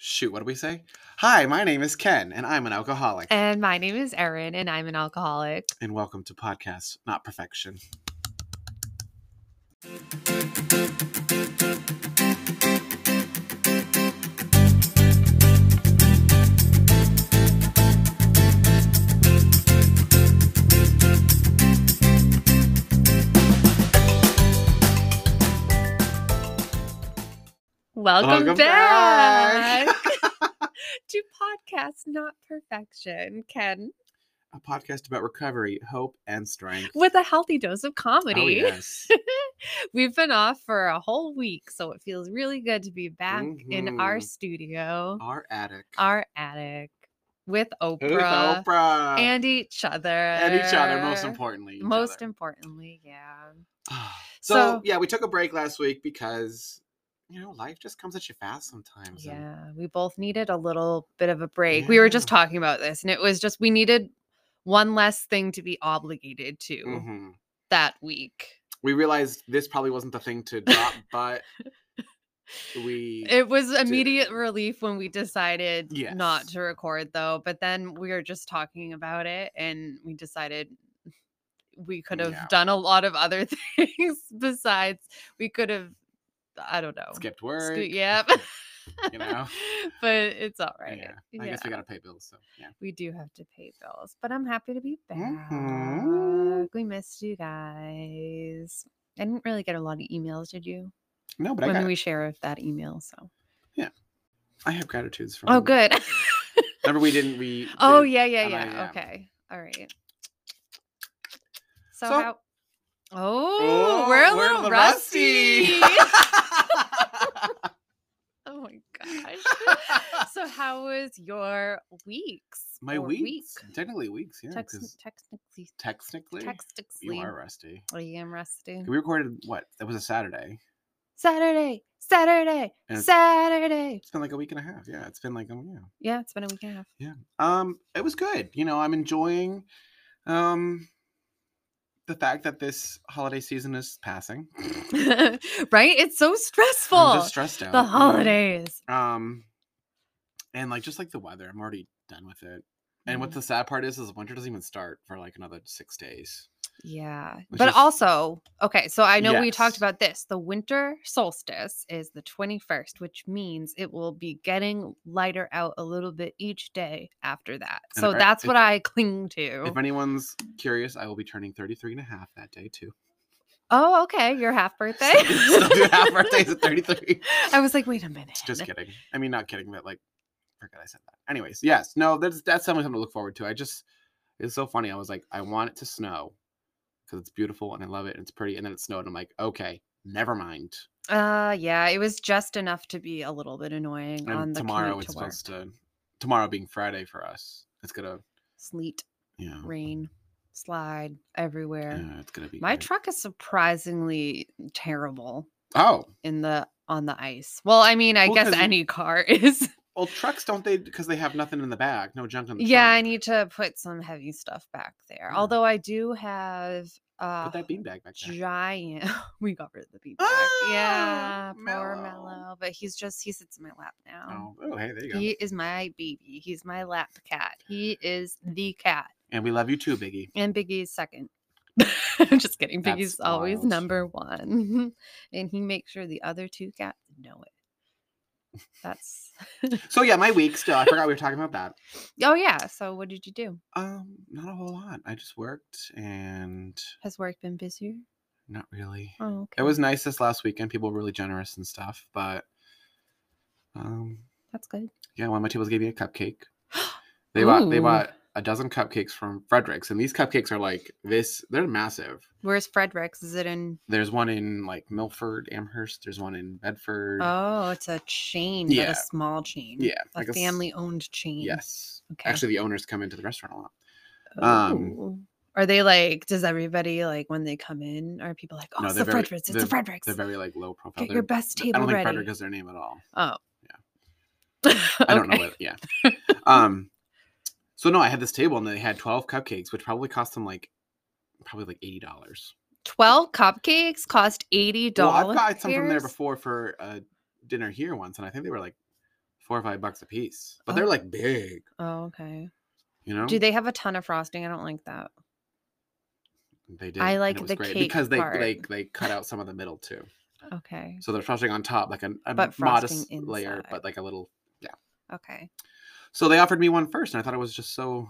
Shoot, what do we say? Hi, my name is Ken, and I'm an alcoholic. And my name is Erin, and I'm an alcoholic. And welcome to Podcast Not Perfection. Welcome, Welcome back, back. to Podcast Not Perfection, Ken, A podcast about recovery, hope, and strength. with a healthy dose of comedy. Oh, yes. We've been off for a whole week, so it feels really good to be back in our Mhm. studio, Our attic. our attic, with With Oprah, Oprah. and each other. And each other, most importantly. Most other. importantly, yeah. so, So- yeah, we took a break last week because, you know, life just comes at you fast sometimes. and- Yeah, we both needed a little bit of a break. We were just talking about this, and it was just we needed one less thing to be obligated to Mhm. that week. We realized this probably wasn't the thing to drop, but we. It was did. immediate relief when we decided not to record, though. But then we were just talking about it, and we decided we could have Yeah. done a lot of other things besides. We could have, I don't know. skipped sco- work. Yep. you know? but it's all right. Yeah. I guess we got to pay bills. So, yeah. we do have to pay bills, but I'm happy to be back. Mhm. We missed you guys. I didn't really get a lot of emails, did you? No, but I, when got, we share that email, so. Yeah, I have gratitudes from. Oh, good. Remember, we didn't. We. oh, did- yeah, yeah, and I, yeah. yeah. Okay. All right. So, So- how? Oh, we're a little rusty. oh my gosh. so, how was your weeks? My weeks. Week? Technically weeks, yeah. Tex- technically, technically, technically, you are rusty. I am rusty. We recorded what? That was a Saturday. Saturday, Saturday, it's- Saturday. It's been like a week and a half. Yeah, it's been like oh yeah. Yeah, it's been a week and a half. Yeah. Um, it was good. You know, I'm enjoying um the fact that this holiday season is passing. right? It's so stressful. I'm just stressed out. the holidays. Um and like just like the weather, I'm already done with it. And what Mhm. the sad part is is winter doesn't even start for like another six days. Yeah. But is- also, okay, so I know we talked about this. The winter solstice is the 21st, which means it will be getting lighter out a little bit each day after that. And So if that's what I cling to. If anyone's curious, I will be turning 33 and a half that day too. oh, okay. Your half birthday. Still do half birthdays at 33. I was like, wait a minute. Just kidding. I mean, not kidding, but like, forget I said that. Anyways, yes, no, that's that's something to look forward to. I just, it's so funny. I was like, I want it to snow because it's beautiful and I love it and it's pretty. And then it snowed. And I'm like, okay, never mind. Uh yeah, it was just enough to be a little bit annoying And on the tomorrow it's to supposed to, tomorrow being Friday for us, it's gonna, Sleet, know, rain, slide everywhere. yeah, it's gonna be My great. truck is surprisingly terrible Oh, in the on the ice. Well, I mean, I Well, guess any car is. Well, trucks don't they because they have nothing in the back, no junk in the yeah, I need to put some heavy stuff back there. Yeah. Although I do have uh Put that beanbag back there. giant we got rid of the beanbag. yeah, Ah, poor Mellow. Mellow. But he's just he sits in my lap now. Oh, oh, hey, there you go. He is my baby. He's my lap cat. He is the cat. And we love you too, Biggie. And Biggie's second. I'm just kidding. That's Biggie's always wild. number one. and he makes sure the other two cats know it. That's So yeah, my week still. I forgot we were talking about that. oh yeah. So what did you do? Um, not a whole lot. I just worked and Has work been busier? not really. Oh, okay. It was nice this last weekend. People were really generous and stuff, but um, That's good. yeah, one of my tables gave me a cupcake. They bought they bought a dozen cupcakes from Fredericks, and these cupcakes are like this. They're massive. Where's Fredericks? Is it in? There's one in like Milford, Amherst. There's one in Bedford. Oh, it's a chain, but Yeah. a small chain. Yeah, a like family-owned chain. yes. Okay. Actually, the owners come into the restaurant a lot. um, Oh. Are they like? Does everybody like when they come in? Are people like, oh, it's they're the very- Fredericks? It's the Fredericks. They're very like low profile. Get your They're- best I table don't think. Frederick is their name at all. Oh. Yeah. I don't know what. Yeah. um. So no, I had this table and they had twelve cupcakes, which probably cost them like probably like eighty dollars. 12 cupcakes cost $80. Well, I've got some from there before for a dinner here once, and I think they were like four or five bucks a piece, but they're Oh. like big. Oh, okay. You know, Do they have a ton of frosting? I don't like that. They did. I like the cake because they part. they they cut out some of the middle too. Okay. So they're frosting on top, like a, a But modest frosting layer, but like a little. Yeah. Okay. So they offered me one first, and I thought it was just so.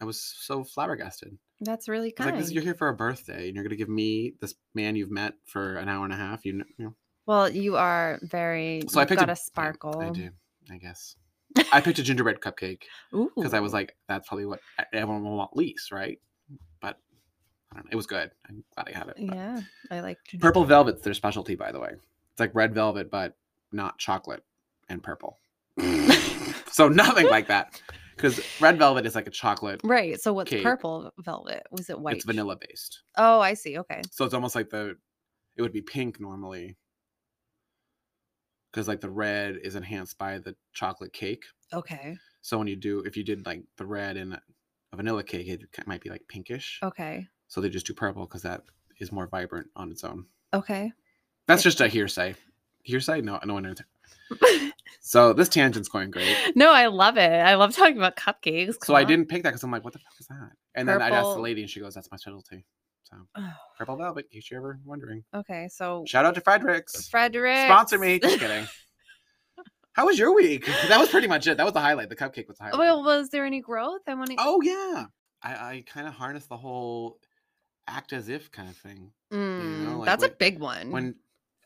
I was so flabbergasted. That's really I was like, kind. this, "You're here for a birthday, and you're gonna give me this man you've met for an hour and a half." You, kn- you know. well, you are very. So I picked got a a sparkle. I do, I guess. I picked a gingerbread cupcake Ooh. because I was like, that's probably what everyone will want least, right? But I don't know. It was good. I'm glad I had it. Yeah, I like Purple velvet's their specialty, by the way. It's like red velvet, but not chocolate and purple. so nothing like that. Because red velvet is like a chocolate. Right. So what's cake. purple velvet? Was it white? It's vanilla based. Oh, I see. Okay. So it's almost like the it would be pink normally. Because like the red is enhanced by the chocolate cake. Okay. So when you do if you did like the red in a vanilla cake, it might be like pinkish. Okay. So they just do purple because that is more vibrant on its own. Okay. That's just a hearsay. Hearsay? No, no one. So this tangent's going great. no, I love it. I love talking about cupcakes. So I on. didn't pick that because I'm like, what the fuck is that? And then I asked the Purple- lady, and she goes, "That's my specialty." So purple velvet, in case you're ever wondering. okay. So Shout out to Fredericks. Frederick. Sponsor me. Just kidding. How was your week? That was pretty much it. That was the highlight. The cupcake was the highlight. well, was there any growth? I want to. oh yeah, I, I kind of harnessed the whole act as if kind of thing. Mm, like that's a when- big one. When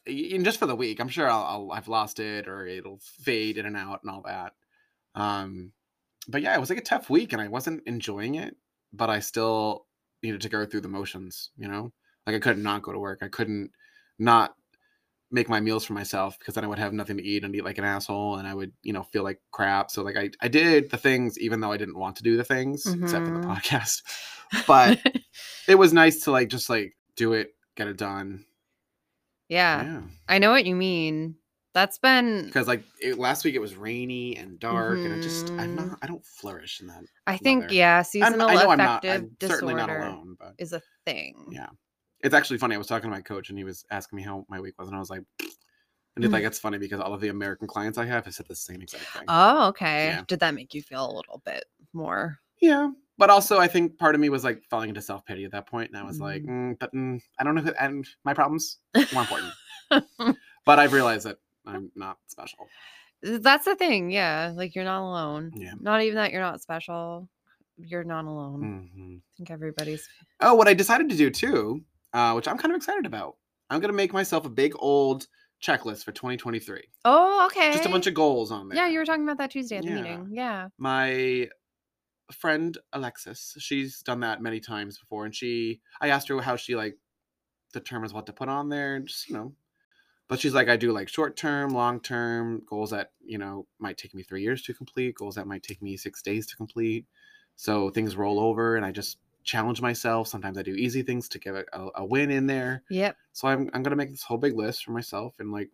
and just for the week, I'm sure I'll, I'll I've lost it or it'll fade in and out and all that. Um, but yeah, it was like a tough week, and I wasn't enjoying it, but I still needed to go through the motions. You know, like I couldn't not go to work. I couldn't not make my meals for myself because then I would have nothing to eat and eat like an asshole and I would, you know, feel like crap. So like I, I did the things even though I didn't want to do the things except for the Mhm. podcast. But it was nice to like just like do it, get it done. Yeah, Yeah. I know what you mean. That's been. Because like it, last week it was rainy and dark and I just I'm Mhm. not I don't flourish in that. I think weather. yeah, I'm- seasonal I'm not affective I'm not disorder alone, but is a thing. yeah. It's actually funny. I was talking to my coach and he was asking me how my week was and I was like and it's Mm. like it's funny because all of the American clients I have have said the same exact thing. Oh, okay. Yeah. Did that make you feel a little bit more? Yeah, but also I think part of me was like falling into self pity at that point, and I was like, mm, but mm, I don't know, who, and my problems more important. but I've realized that I'm not special. That's the thing. Yeah, like you're not alone. Yeah. Not even that you're not special. You're not alone. hmm I think everybody's. Oh, what I decided to do too, uh, which I'm kind of excited about, I'm gonna make myself a big old checklist for 2023. Oh, okay. Just a bunch of goals on there. Yeah, you were talking about that Tuesday at the Yeah. meeting. Yeah. my friend Alexis, she's done that many times before, and she I asked her how she like determines what to put on there, and just you know. But she's like, I do like short term, long term goals that you know might take me three years to complete, goals that might take me six days to complete. So things roll over, and I just challenge myself. Sometimes I do easy things to get a, a, a win in there. Yep. So I'm I'm gonna make this whole big list for myself, and like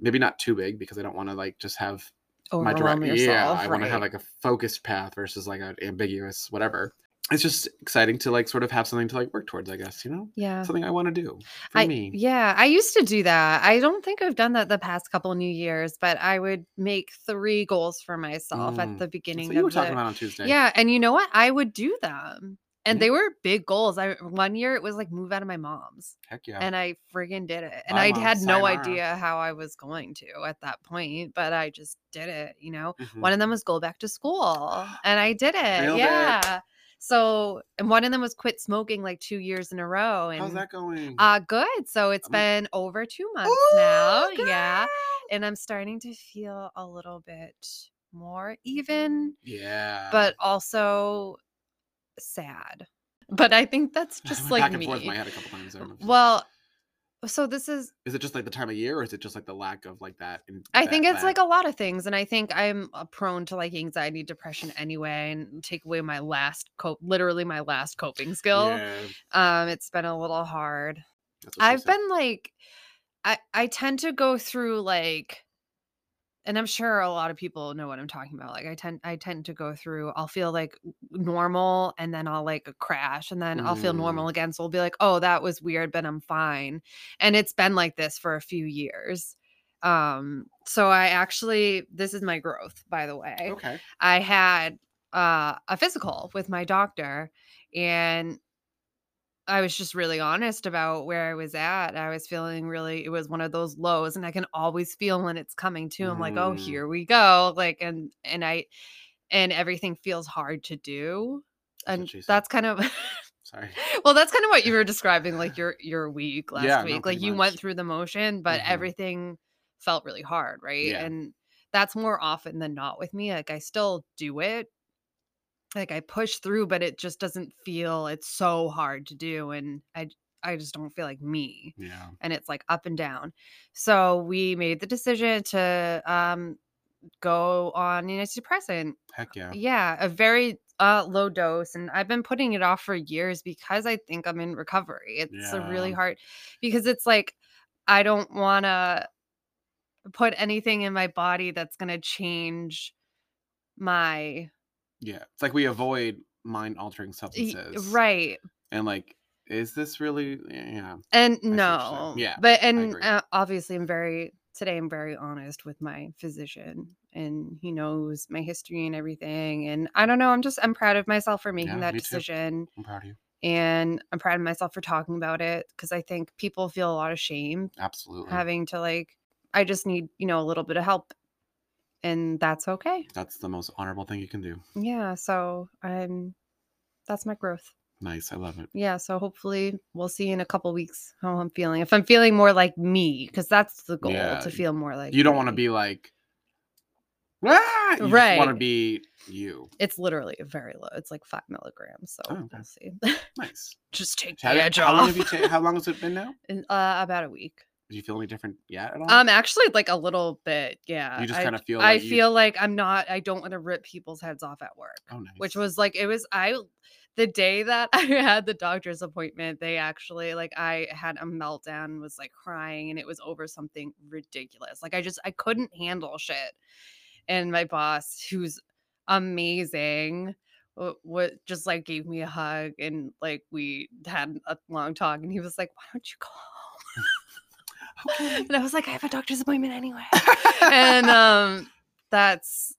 maybe not too big because I don't want to like just have my direct yourself. yeah i want to have like a focused path versus like an ambiguous whatever it's just exciting to like sort of have something to like work towards i guess you know yeah. something i want to do for I, me Yeah, I used to do that. I don't think I've done that the past couple New Years, but I would make three goals for myself Mm, at the That's beginning what you were the talking about on tuesday Yeah, and you know what? I would do them. And they were big goals. I one year it was like move out of my mom's. heck yeah And I friggin' did it. And I Mom. had no Sayonara. idea how I was going to at that point, but I just did it, you know. Mhm. One of them was go back to school. And I did it. Nailed it. yeah. So and one of them was quit smoking like two years in a row. And how's that going uh good. So it's Um, been over two months Ooh, now. Yeah. And I'm starting to feel a little bit more even yeah but also sad. But I think that's just like me. forth in my head a couple times. Well, so this is is it just like the time of year or is it just like the lack of like that in, I that- think it's that- like a lot of things and I think I'm uh, prone to like anxiety, depression anyway and take away my last cope literally my last coping skill. yeah, Um it's been a little hard. that's what she I've said. been like I I tend to go through like and I'm sure a lot of people know what I'm talking about. Like I tend I tend to go through I'll feel like normal and then I'll like crash and then I'll feel Mm. normal again. So I'll be like, "Oh, that was weird, but I'm fine." And it's been like this for a few years. Um, so I actually this is my growth, by the way. Okay. I had uh, a physical with my doctor, and I was just really honest about where I was at. I was feeling really, it was one of those lows, and I can always feel when it's coming to. I'm like, oh, Mm. here we go. Like, and and I and everything feels hard to do. And said. that's kind of Sorry. well, that's kind of what you were describing, like your your week last Yeah, no, week. like you much. went through the motion, but Mhm. everything felt really hard, right? Yeah. And that's more often than not with me. Like I still do it. Like I push through, but it just doesn't feel it's so hard to do. And I I just don't feel like me. Yeah. And it's like up and down. So we made the decision to um go on an antidepressant Heck yeah. yeah, a very uh low dose and I've been putting it off for years because I think I'm in recovery. It's a really hard because it's like I don't want to put anything in my body that's going to change my Yeah. It's like we avoid mind altering substances. right. And like, is this really? Yeah. And you're no. Yeah, But and uh, obviously I'm very today I'm very honest with my physician and he knows my history and everything and I don't know, I'm just I'm proud of myself for making Yeah, that me too. decision. I'm proud of you. and I'm proud of myself for talking about it because I think people feel a lot of shame Absolutely. having to like I just need, you know, a little bit of help and that's okay. That's the most honorable thing you can do. Yeah, so I'm that's my growth. Nice. I love it. Yeah, so hopefully we'll see in a couple weeks how I'm feeling. If I'm feeling more like me because that's the goal Yeah, to feel more like You don't want to be like, ah! you want to be you. It's literally very low. It's like 5 milligrams, so Oh, okay. we'll see. Nice. just take the How, edge how long off. have you ta- how long has it been now? In, uh, about a week. Do you feel any different yet at all? Um, actually, like a little bit, yeah. You just kinda feel I like you- feel like I'm not. I don't want to rip people's heads off at work, oh, nice. which was like it was. I the day that I had the doctor's appointment, they actually like I had a meltdown, was like crying, and it was over something ridiculous. Like I just I couldn't handle shit, and my boss, who's amazing. What just like gave me a hug and like we had a long talk and he was like, Why don't you home? Okay. and I was like, I have a doctor's appointment anyway. and um that's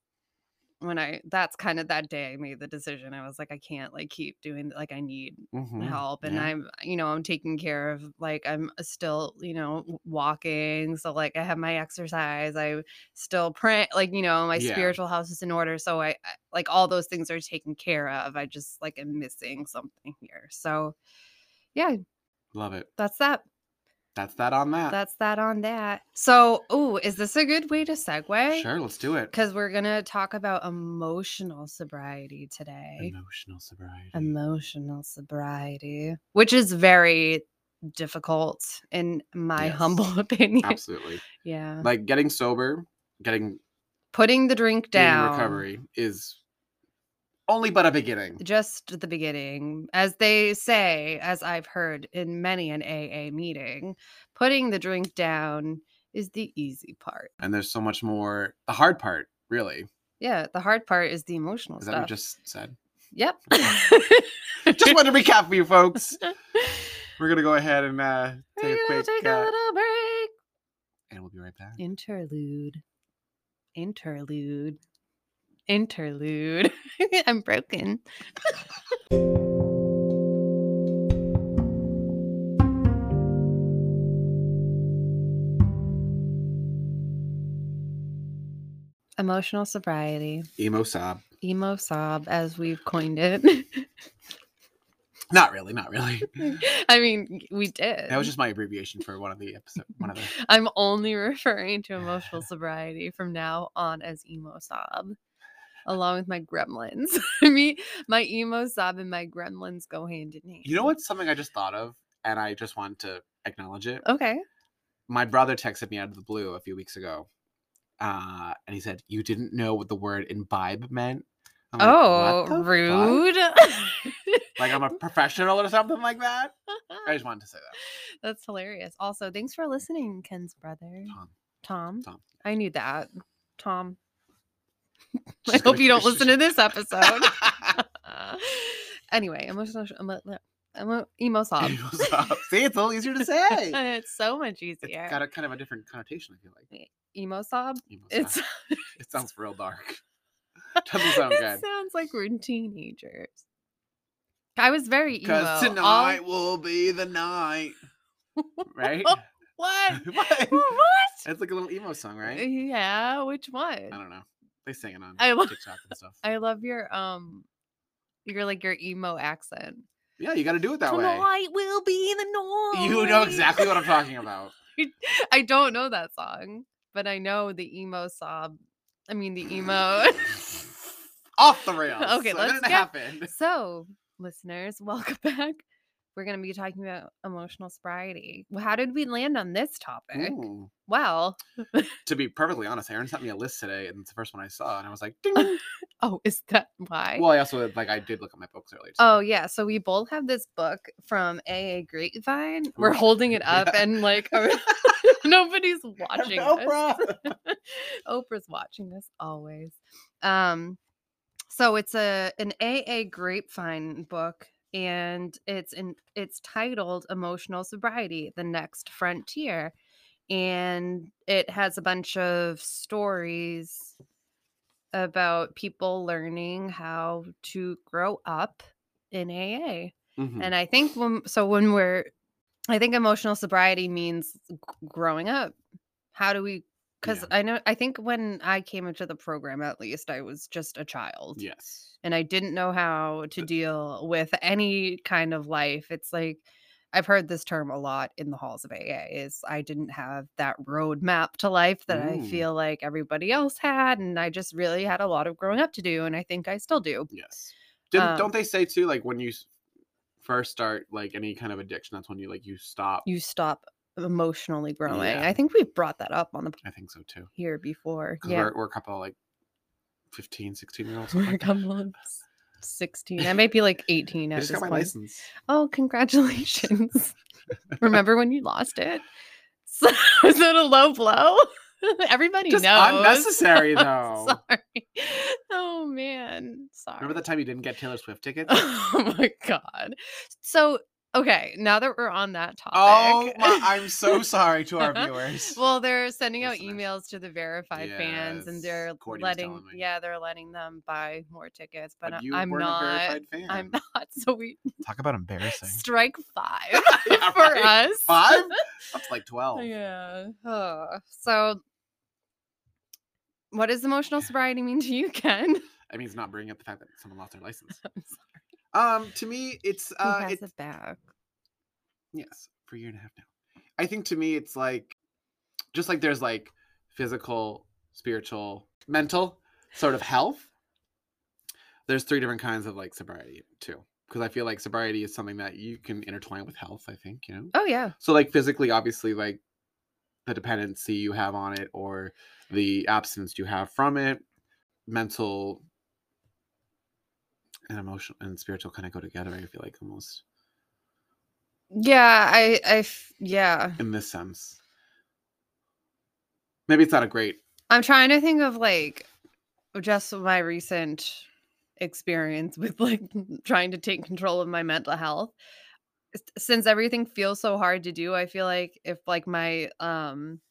when I that's kind of that day I made the decision. I was like, I can't like keep doing like I need Mhm, help and yeah. I'm you know, I'm taking care of like I'm still, you know, walking. So like I have my exercise. I still print like, you know, my Yeah. spiritual house is in order. So I, I like all those things are taken care of. I just like am missing something here. So yeah, Love it. that's that. That's that on that. That's that on that. So, oh, is this a good way to segue? Sure, let's do it. Because we're gonna talk about emotional sobriety today. Emotional sobriety. Emotional sobriety, which is very difficult in my Yes. humble opinion. Absolutely. Yeah. Like getting sober, getting Putting the drink down. recovery is only but a beginning. Just the beginning. As they say, as I've heard in many an AA meeting, putting the drink down is the easy part. And there's so much more the hard part, really. Yeah, the hard part is the emotional Is that what you just said? Yep. just wanted to recap for you folks. We're gonna go ahead and uh take a We're gonna quick take a uh, little break. and we'll be right back. Interlude. Interlude. Interlude. I'm broken. Emotional sobriety. Emo sob. Emo sob, as we've coined it. Not really, not really. I mean, we did. That was just my abbreviation for one of the episode one of the I'm only referring to emotional sobriety from now on as emo sob, along with my gremlins. Me, my emo sob and my gremlins go hand in hand. You know what's something I just thought of and I just want to acknowledge it. Okay. My brother texted me out of the blue a few weeks ago. Uh, and he said, You didn't know what the word imbibe meant? I'm oh, "What rude. Like I'm a professional or something like that. I just wanted to say that. That's hilarious. Also, thanks for listening, Ken's brother. Tom. Tom. Tom. I knew that. Tom. I hope you don't listen to this episode. anyway, emotional emo- Emo, emo sob. Emo sob. See, it's a little easier to say. it's so much It's easier. got a kind of a different connotation. I feel like emo sob. emo sob. It's it sounds real dark. Doesn't sound it good. sounds like we're teenagers. I was very emo. Because all- tonight will be the night. Right? what? what? what? It's like a little emo song, right? Yeah, which one? I don't know. They sing it on I lo- TikTok and stuff. I love your um your like your emo accent. Yeah, you got to do it that way. Tonight will be the norm. You know exactly what I'm talking about. I don't know that song, but I know the emo sob. I mean the emo. Off the rails. Okay, a let's get- half so, listeners, welcome back. We're going to be talking about emotional sobriety. How did we land on this topic? Ooh. Well, To be perfectly honest, Erin sent me a list today, and it's the first one I saw, and I was like, ding. oh, is that why? well, I also like I did look at my books earlier. Oh yeah, so we both have this book from AA Grapevine. We're holding it up yeah. and like nobody's watching us. Oprah. Oprah's watching this always. Um so it's a an AA Grapevine book and it's in it's titled Emotional Sobriety: The Next Frontier and it has a bunch of stories about people learning how to grow up in AA. Mhm. And I think when so when we're I think emotional sobriety means growing up. How do we cuz Yeah. I know I think when I came into the program at least I was just a child Yes. and I didn't know how to deal with any kind of life. It's like I've heard this term a lot in the halls of AA is I didn't have that roadmap to life that I feel like everybody else had and I just really had a lot of growing up to do and I think I still do. Yes. Didn't, Um, don't they say too, like when you first start like any kind of addiction, that's when you like you stop. You stop emotionally growing. Yeah. I think we've brought that up on the I think so too. here before. Yeah. we're, we're a couple like 15, 16 year olds. We're a couple of 16. I might be like 18 I at just this got my point. license. Oh, congratulations. Remember when you lost it? So, was it a low blow? Everybody Just knows. unnecessary, though. Sorry. Oh man. Sorry. Remember the time you didn't get Taylor Swift tickets? Oh my god. So okay, now that we're on that oh topic. oh my! I'm so sorry to our viewers. Well, they're sending out Listeners. emails to the verified fans, and they're Courtney was letting telling me. yeah, they're letting them buy more tickets. But, I- you I'm weren't a not. verified fan. I'm not. So we Talk about embarrassing. strike five Yeah, for right. us. Five? That's like twelve. Yeah. Ugh. So, what does emotional sobriety mean to you, Ken? That means not bringing up the fact that someone lost their license. I'm sorry. Um, to me, it's uh, has it's it back? yes, for a year and a half now. I think to me, it's like just like there's like physical, spiritual, mental sort of health. There's three different kinds of like sobriety too, because I feel like sobriety is something that you can intertwine with health. I think you know. Oh yeah. So like physically, obviously, like the dependency you have on it or the abstinence you have from it, mental and emotional and spiritual kind of go together. I feel like almost Yeah, I, I, yeah. in this sense. Maybe it's not a great. I'm trying to think of like just my recent experience with like trying to take control of my mental health. Since everything feels so hard to do, I feel like if like my um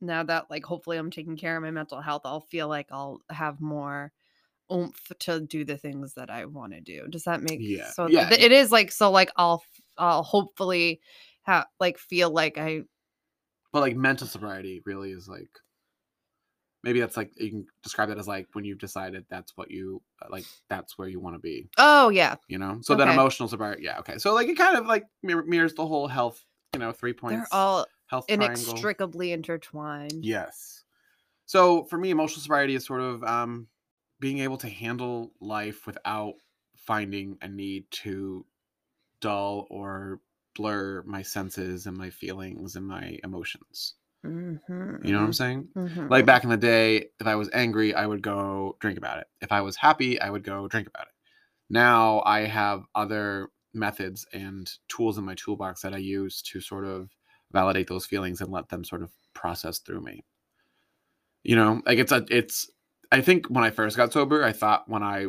now that like hopefully I'm taking care of my mental health, I'll feel like I'll have more oomph to do the things that I want to do. Does that make Yeah, so yeah. th- it is like so like I'll I'll hopefully have like feel like I But like mental sobriety really is like maybe that's like you can describe that as like when you've decided that's what you uh, like that's where you want to be Oh yeah. you know so then Okay. emotional sobriety yeah okay so like it kind of like mirror- mirrors the whole health you know three points They're all health triangle. inextricably intertwined. Yes. So for me, emotional sobriety is sort of um, being able to handle life without finding a need to dull or blur my senses and my feelings and my emotions. Mm-hmm. You know what I'm saying? Mhm. Like back in the day, if I was angry, I would go drink about it. If I was happy, I would go drink about it. Now I have other methods and tools in my toolbox that I use to sort of validate those feelings and let them sort of process through me. You know, like it's a it's I think when I first got sober, I thought when I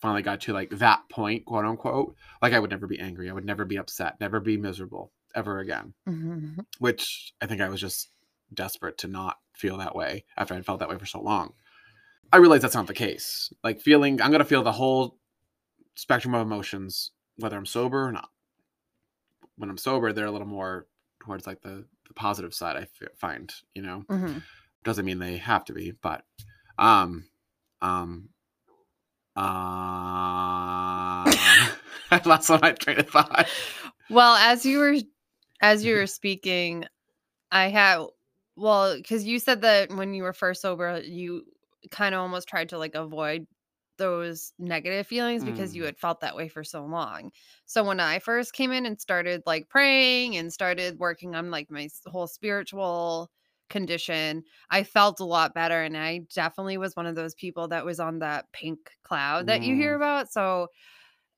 finally got to like that point, quote unquote, like I would never be angry. I would never be upset, never be miserable ever again. Mhm. Which I think I was just desperate to not feel that way after I'd felt that way for so long. I realize that's not the case. Like feeling, I'm gonna feel the whole spectrum of emotions, whether I'm sober or not. When I'm sober, they're a little more towards like the, the positive side. I f- find, you know, Mhm. doesn't mean they have to be, but um, um, uh, I lost my train of thought. Well, as you were as you were speaking, I had well, because you said that when you were first sober, you kind of almost tried to like avoid those negative feelings because you Mm. had felt that way for so long. So when I first came in and started like praying and started working on like my whole spiritual condition, I felt a lot better. And I definitely was one of those people that was on that pink cloud that you hear Mm. about. So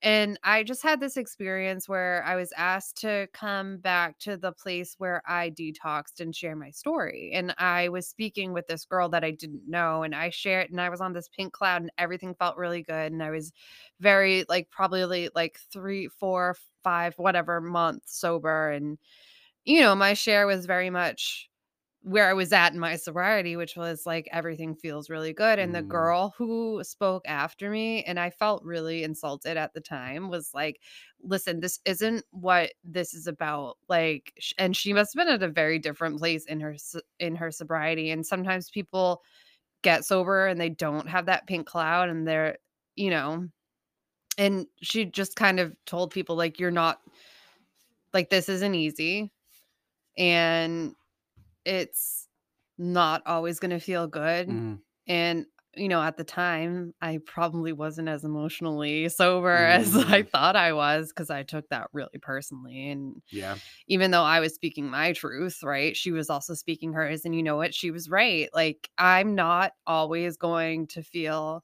and I just had this experience where I was asked to come back to the place where I detoxed and share my story. And I was speaking with this girl that I didn't know. And I shared, and I was on this pink cloud, and everything felt really good. And I was very, like, probably like three, four, five, whatever months sober. And, you know, my share was very much where I was at in my sobriety, which was like everything feels really good. And the Mm. girl who spoke after me, and I felt really insulted at the time, was like, listen, this isn't what this is about. Like, sh- and she must have been at a very different place in her in her sobriety. And sometimes people get sober and they don't have that pink cloud, and they're, you know, and she just kind of told people like, you're not like this isn't easy, and it's not always going to feel good. Mm. And, you know, at the time, I probably wasn't as emotionally sober as I Mm. thought I was because I took that really personally. And Yeah. even though I was speaking my truth, right, she was also speaking hers. And you know what? She was right. Like, I'm not always going to feel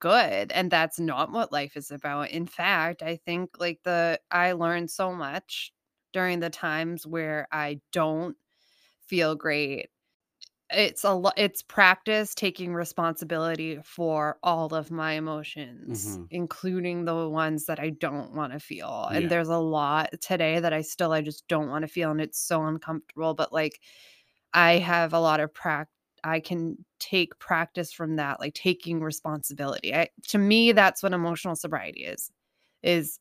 good. And that's not what life is about. In fact, I think like the, I learned so much during the times where I don't feel great it's a lot it's practice taking responsibility for all of my emotions Mhm. including the ones that i don't want to feel and Yeah. there's a lot today that i still i just don't want to feel and it's so uncomfortable but like i have a lot of practice i can take practice from that like taking responsibility I, to me that's what emotional sobriety is is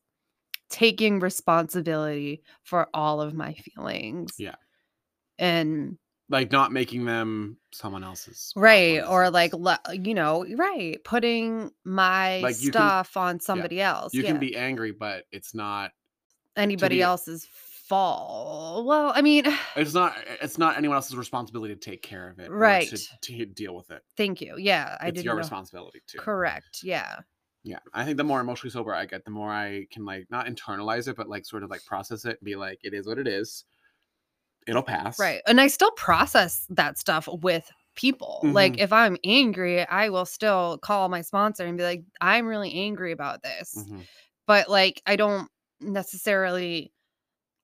taking responsibility for all of my feelings Yeah. And Like not making them someone else's. right or like you know right putting my Like, you can- stuff on somebody else you yeah. can be angry, but it's not. anybody the- else's fault well i mean It's not. Eh, it's not anyone else's responsibility to take care of it. Right. To, to deal with it. thank you yeah i it's your know responsibility too. correct yeah Yeah. I think the more emotionally sober I get, the more I can like not internalize it, but like sort of like process it and be like, it is what it is. It'll pass. right and i still process that stuff with people like Mhm. if i'm angry i will still call my sponsor and be like i'm really angry about this Mhm. but like I don't necessarily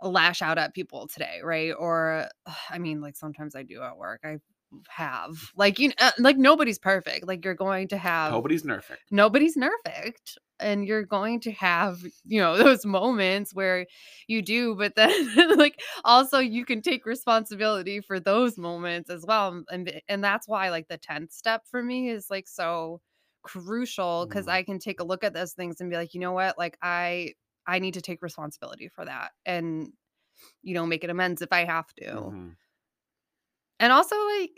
lash out at people today, right? Or I mean, like sometimes I do at work. I have like you know, like nobody's perfect. Like you're going to have Nobody's nerfing. nobody's perfect and you're going to have you know those moments where you do but then like also you can take responsibility for those moments as well and and that's why like the 10th step for me is like so crucial because Mhm. i can take a look at those things and be like you know what like i i need to take responsibility for that and you know make it amends if i have to Mhm. and also like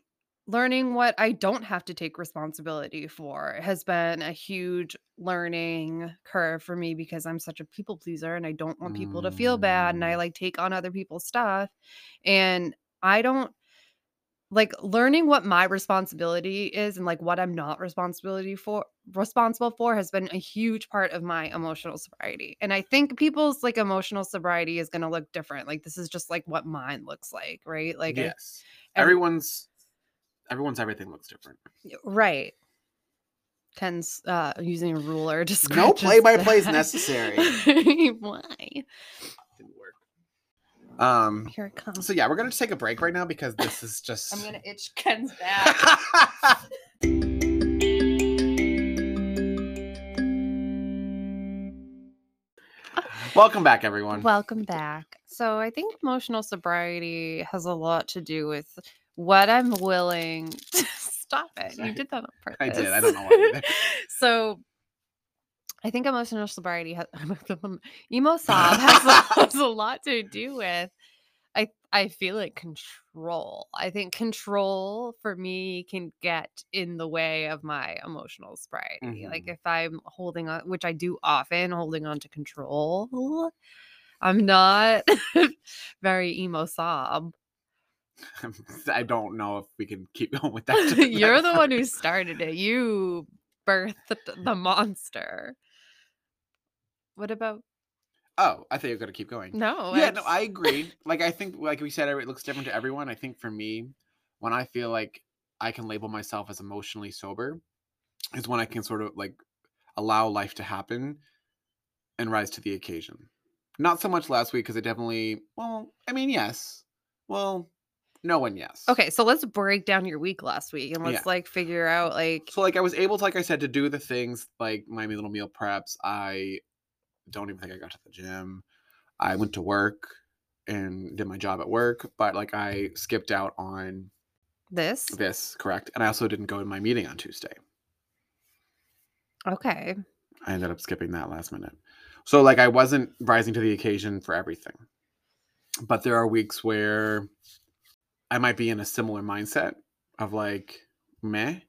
learning what I don't have to take responsibility for has been a huge learning curve for me because I'm such a people pleaser and I don't want people to feel bad and I Mm. like take on other people's stuff and I don't like learning what my responsibility is and like what I'm not responsibility for responsible for has been a huge part of my emotional sobriety. And I think people's like emotional sobriety is going to look different. Like this is just like what mine looks like, right? Like yes. every- Everyone's everyone's everything looks different. Right. Ken's uh using a ruler to No play-by-play is necessary. Why? Didn't work. Um Here it comes. so yeah, we're gonna take a break right now because this is just I'm gonna itch Ken's back. Welcome back, everyone. Welcome back. So I think emotional sobriety has a lot to do with what I'm willing. to Stop it! You did that on purpose. I did. I don't know why so I think emotional sobriety has emo sob has, a- has a lot to do with. I I feel like control. I think control for me can get in the way of my emotional sobriety. Like Mhm. if I'm holding on, which I do often, holding on to control. I'm not very emo sob. I don't know if we can keep going with that. You're the one who started it. You birthed the monster. What about Oh, I thought you were gonna keep going. no? yeah, no, I agree. Like I think, like we said, it looks different to everyone. I think for me, when I feel like I can label myself as emotionally sober, is when I can sort of like allow life to happen and rise to the occasion. Not so much last week because I definitely, well, I mean, yes, well, no and yes. Okay, so let's break down your week last week and let's Yeah. like figure out like So like I was able to, like I said, to do the things like my little meal preps. I don't even think I got to the gym. I went to work and did my job at work, but like I skipped out on this. this, correct? And I also didn't go to my meeting on Tuesday. Okay. I ended up skipping that last minute. So like I wasn't rising to the occasion for everything. But there are weeks where I might be in a similar mindset of like meh,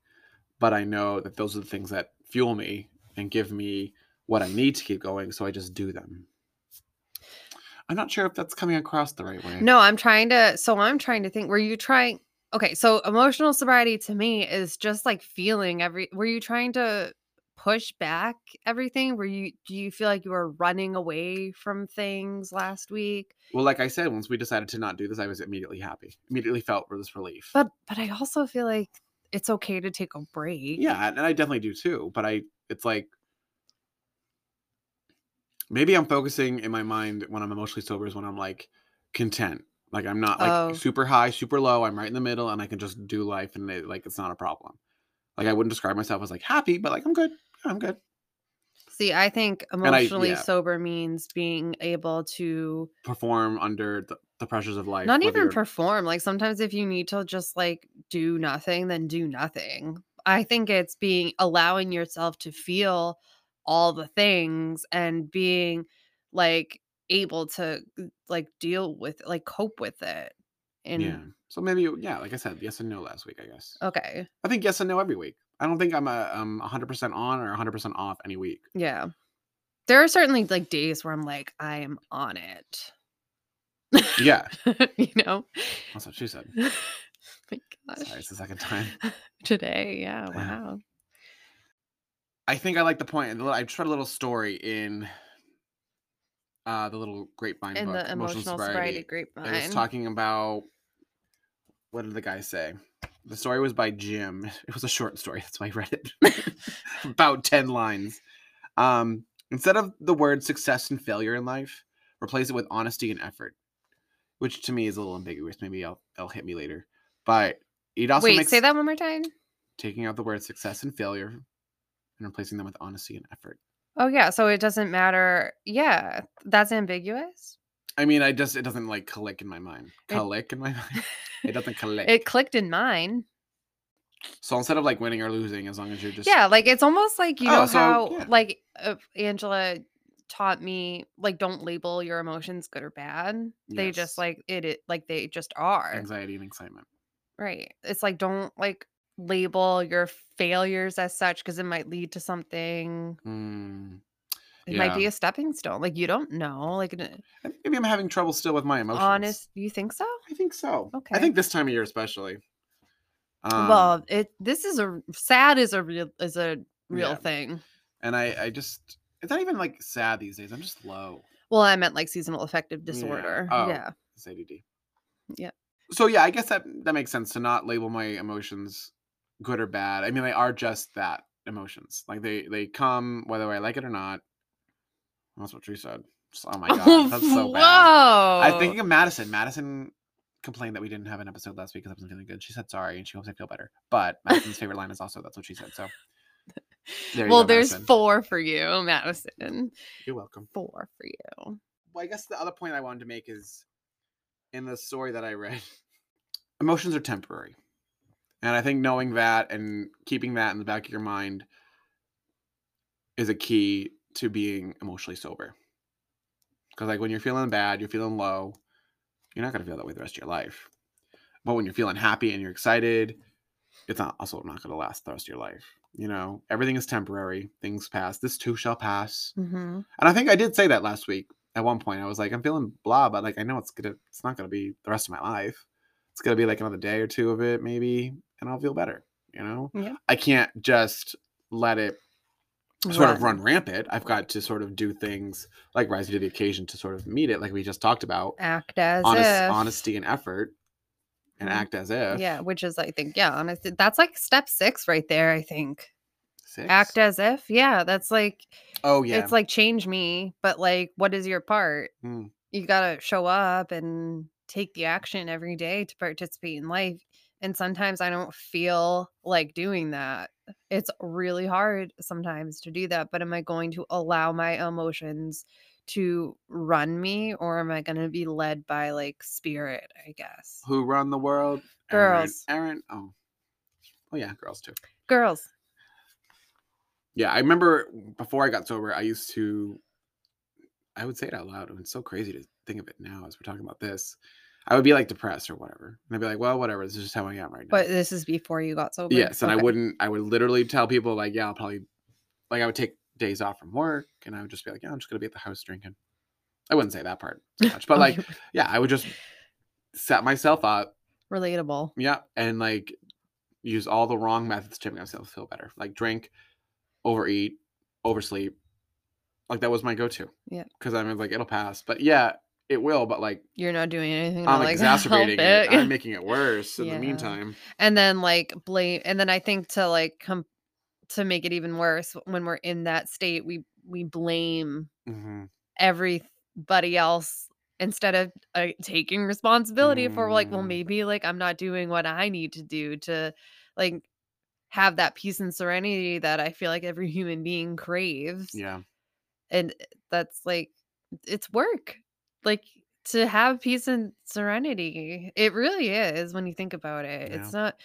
but I know that those are the things that fuel me and give me what I need to keep going, so I just do them. I'm not sure if that's coming across the right way. No, I'm trying to so I'm trying to think were you trying Okay, so emotional sobriety to me is just like feeling every were you trying to push back everything? Were you do you feel like you were running away from things last week? Well, like I said, once we decided to not do this, I was immediately happy. Immediately felt this relief. But but I also feel like it's okay to take a break. Yeah, and I definitely do too. But I, it's like maybe I'm focusing in my mind when I'm emotionally sober is when I'm like content. Like I'm not like Oh. super high, super low. I'm right in the middle, and I can just do life, and it, like it's not a problem. Like I wouldn't describe myself as like happy, but like I'm good. I'm good. See, I think I- emotionally yeah. sober means being able to Perform under the, the pressures of life. not even perform. Like sometimes if you need to just like do nothing, then do nothing. I think it's being allowing yourself to feel all the things and being like able to uh, like deal with like cope with it. And yeah. So maybe yeah, like I said, yes and no last week. I guess. okay. I think yes and no every week. I don't think I'm a um 100% on or 100% off any week. Yeah. There are certainly like days where I'm like, I am on it. Yeah, you know? that's what she said. My gosh. Sorry, it's the second time. Today, yeah, Yeah. wow. I think I like the point. I just read a little story in uh, the little grapevine In book, the emotional sobriety grapevine. It was talking about what did the guy say? The story was by Jim. It was a short story. That's why I read it. about ten lines. Um, instead of the word success and failure in life, replace it with honesty and effort, which to me is a little ambiguous. Maybe I'll it'll hit me later. But it also Wait, makes say that one more time. taking out the word success and failure and replacing them with honesty and effort. Oh yeah, so it doesn't matter. Yeah, that's ambiguous. I mean, I just it doesn't like click in my mind. Click in my mind. It doesn't click. It clicked in mine. so instead of like winning or losing, as long as you're just Yeah, like it's almost like you Oh, know so, how yeah. like uh, Angela taught me like don't label your emotions good or bad. They Yes. just like it, it like they just are. anxiety and excitement. Right. It's like don't like label your failures as such because it might lead to something. Mm. It might be a stepping stone. Like you don't know. Like think Maybe I'm having trouble still with my emotions. honest. You think so? I think so. Okay. I think this time of year especially. Um, well, it this is a sad is a real is a real Yeah. thing. and I I just it's not even like sad these days. I'm just low. Well, I meant like seasonal affective Yeah. disorder. Oh. Yeah. It's ADD. Yeah. So yeah, I guess that that makes sense to not label my emotions good or bad. I mean, they are just that emotions. Like they they come whether I like it or not. That's what she said. Oh my god, that's so bad. Whoa. I'm thinking of Madison. Madison complained that we didn't have an episode last week because I wasn't feeling good. She said sorry and she hopes I feel better. But Madison's favorite line is also that's what she said. So There well, go, there's Madison. four for you, Madison. You're welcome. Four for you. Well, I guess the other point I wanted to make is in the story that I read, emotions are temporary. And I think knowing that and keeping that in the back of your mind is a key to being emotionally sober. Because, like, when you're feeling bad, you're feeling low, you're not going to feel that way the rest of your life. But when you're feeling happy and you're excited, it's not also not going to last the rest of your life. You know, everything is temporary, things pass. This too shall pass. Mm-hmm. And I think I did say that last week at one point. I was like, I'm feeling blah, but like I know it's gonna it's not gonna be the rest of my life. It's gonna be like another day or two of it, maybe, and I'll feel better. You know? Yeah. I can't just let it sort of run rampant. I've got to sort of do things like rise to the occasion to sort of meet it, like we just talked about. Act as Honest, if. honesty and effort and Mhm. act as if. Yeah, which is I think yeah, honestly, that's like step six right there. I think Six? act as if. Yeah, that's like oh yeah. it's like change me, but like what is your part? Mm. You gotta show up and take the action every day to participate in life. And sometimes I don't feel like doing that. It's really hard sometimes to do that. But am I going to allow my emotions to run me or am I going to be led by like spirit, I guess? Who run the world? Erin- Girls. Erin. Oh. Oh yeah, girls too. Girls. Yeah, I remember before I got sober, I used to, I would say it out loud. and It's so crazy to think of it now as we're talking about this. I would be like depressed or whatever. And I'd be like, well, whatever. This is just how I am right now. But this is before you got sober. yes. And I wouldn't, I would literally tell people, like, yeah, I'll probably, like, I would take days off from work and I would just be like, yeah, I'm just going to be at the house drinking. I wouldn't say that part much, but like, yeah, I would just set myself up. relatable. Yeah. And like use all the wrong methods to make myself feel better. Like drink, overeat, oversleep. Like that was my go-to. Yeah. Because I'm like, it'll pass. But yeah, it will. But like You're not doing anything. I'm like, exacerbating help it. I'm making it worse in Yeah. the meantime. and then like blame and then i think to like come to make it even worse when we're in that state we we blame hmm everybody else instead of uh, taking responsibility for like well Mm. maybe like i'm not doing what i need to do to like have that peace and serenity that i feel like every human being craves Yeah. and that's like it's work like to have peace and serenity it really is when you think about it it's not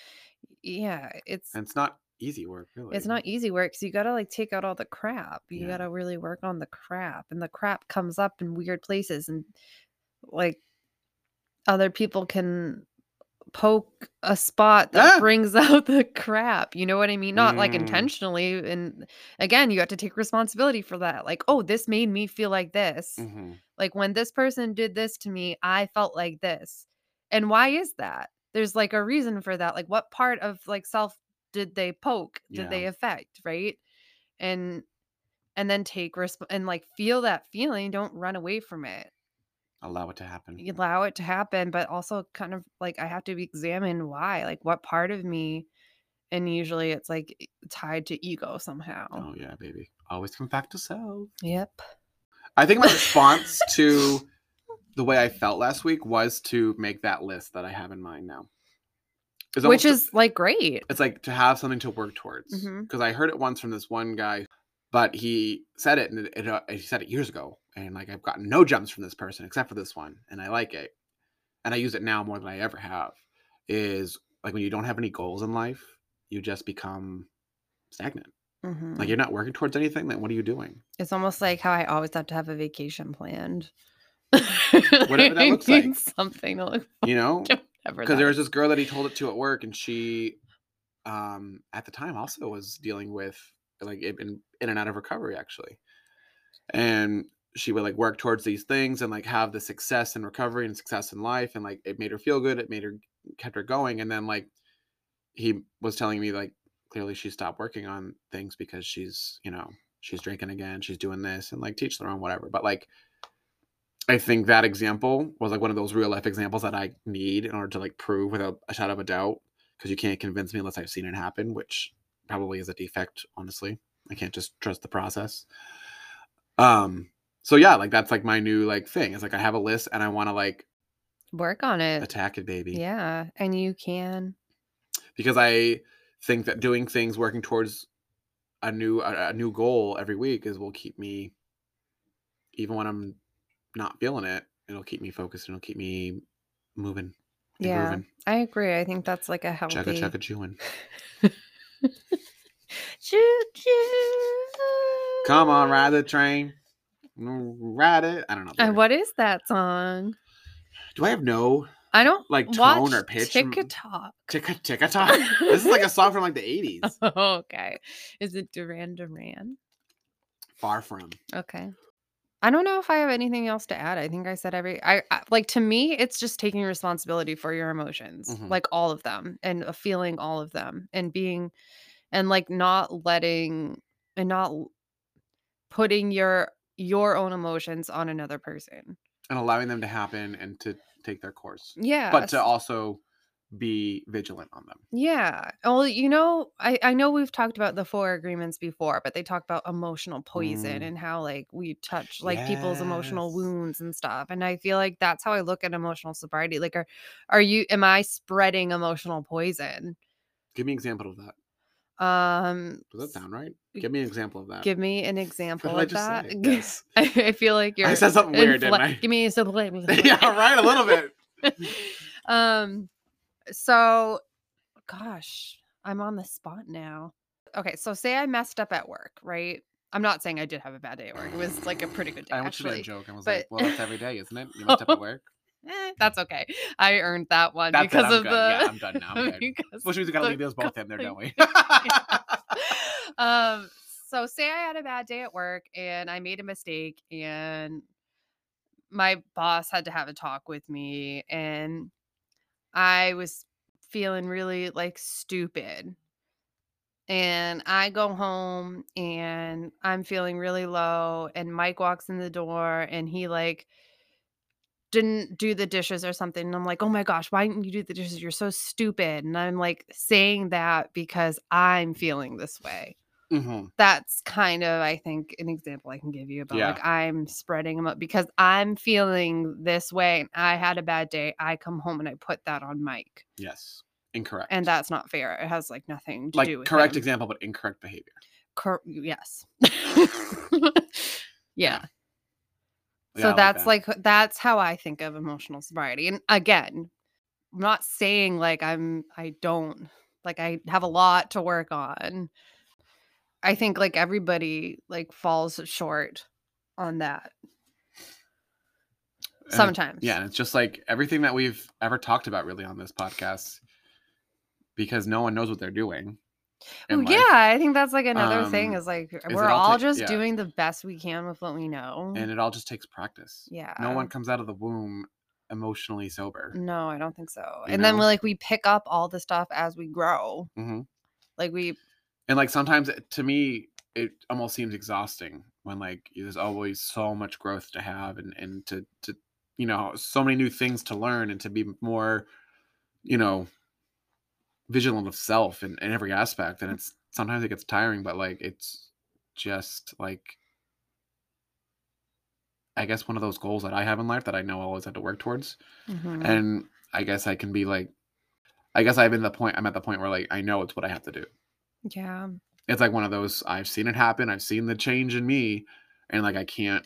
yeah it's And it's not easy work, really. it's not easy work because you gotta like take out all the crap you Yeah. gotta really work on the crap and the crap comes up in weird places and like other people can poke a spot that Ah! brings out the crap you know what i mean? Not like Mm. intentionally and again you have to take responsibility for that like oh this made me feel like this. Mhm. like when this person did this to me i felt like this. And why is that? There's like a reason for that like what part of like self did they poke did they affect right? And and then take resp- and like feel that feeling don't run away from it Allow it to happen. Allow it to happen but also kind of like i have to examine why like what part of me and usually it's like tied to ego somehow Oh yeah, baby. Always come back to self. yep I think my response to the way I felt last week was to make that list that I have in mind now. Which is like great it's like to have something to work towards. Mm-hmm. Because I heard it once from this one guy, but he said it and it, it, uh, he said it years ago, and like I've gotten no gems from this person except for this one, and I like it, and I use it now more than I ever have. Is like when you don't have any goals in life, you just become stagnant. Mhm. Like you're not working towards anything. Then what are you doing? It's almost like how I always have to have a vacation planned. Whatever that looks like. Something to look You know, because there was this girl that he told it to at work and she um at the time also was dealing with like in, in and out of recovery actually. And she would like work towards these things and like have the success in recovery and success in life and like it made her feel good it made her kept her going and then like he was telling me like clearly she stopped working on things because she's you know she's drinking again she's doing this and like teach their own whatever. But like I think that example was like one of those real life examples that I need in order to like prove without a shadow of a doubt because you can't convince me unless I've seen it happen, which probably is a defect, honestly. I can't just trust the process. Um so yeah, like that's like my new like thing. It's like I have a list and I want to like work on it. attack it, baby. Yeah, and you can. Because I think that doing things working towards a new a, a new goal every week is will keep me even when I'm not feeling it, it'll keep me focused and it'll keep me moving. Yeah. grooving. I agree. I think that's like a Chugga healthy. chugga chewing. Choo choo. Come on, ride the train. Mm, Ride it. I don't know. Uh, what is that song? Do I have no I don't Like tone or pitch TikTok. ticka talk? this is like a song from like the 80s. Oh, okay. Is it Duran Duran? Far from. Okay. I don't know if I have anything else to add. I think I said every I, I like to me it's just taking responsibility for your emotions, Mhm. like all of them and uh, feeling all of them and being and like not letting and not l- putting your your own emotions on another person. And allowing them to happen and to take their course. Yeah. But to also be vigilant on them. Yeah. Well, you know, I I know we've talked about the four agreements before, but they talk about emotional poison Mm. and how like we touch like people's emotional wounds and stuff. And I feel like that's how I look at emotional sobriety. Like are are you am I spreading emotional poison? Give me an example of that. Um Does that sound right? Give me an example of that. give me an example of that. say? Yes. I, feel like you're I said something weird, didn't I? Give me some yeah, right. A little bit. um so gosh i'm on the spot now okay so say i messed up at work right i'm not saying i did have a bad day at work it was like a pretty good day I want you to joke. I was but- like, well, that's every day, isn't it? You messed up at work. Eh, that's okay i earned that one That's because of good. the Yeah, I'm done now. I'm because Which means we gotta leave those both in there, don't we? um so say i had a bad day at work and i made a mistake and my boss had to have a talk with me and i was feeling really like stupid. And i go home and i'm feeling really low and mike walks in the door and he like didn't do the dishes or something. And i'm like oh my gosh why didn't you do the dishes? You're so stupid. And i'm like saying that because i'm feeling this way hmm that's kind of i think an example i can give you about Yeah. like i'm spreading them up because i'm feeling this way and i had a bad day i come home and i put that on mike Yes. Incorrect. and that's not fair it has like nothing to like do with correct him. example, but incorrect behavior. Cor- yes yeah Yeah, so that's that. like that's how i think of emotional sobriety and again i'm not saying like i'm i don't like i have a lot to work on i think like everybody like falls short on that And it- sometimes Yeah, and it's just like everything that we've ever talked about really on this podcast, because no one knows what they're doing. in Ooh, yeah i think that's like another thing Um, is like it we're all all ta- just yeah. doing the best we can with what we know and it all just takes practice. yeah No one comes out of the womb emotionally sober. no i don't think so You and then we like we pick up all the stuff as we grow hmm like we And like sometimes to me, it almost seems exhausting when like there's always so much growth to have and and to to you know so many new things to learn and to be more you know vigilant of self in, in every aspect and it's sometimes it gets tiring but like it's just like i guess one of those goals that i have in life that i know i always have to work towards Mhm. and i guess i can be like i guess i've been the point i'm at the point where like i know it's what i have to do yeah it's like one of those I've seen it happen, I've seen the change in me, and like I can't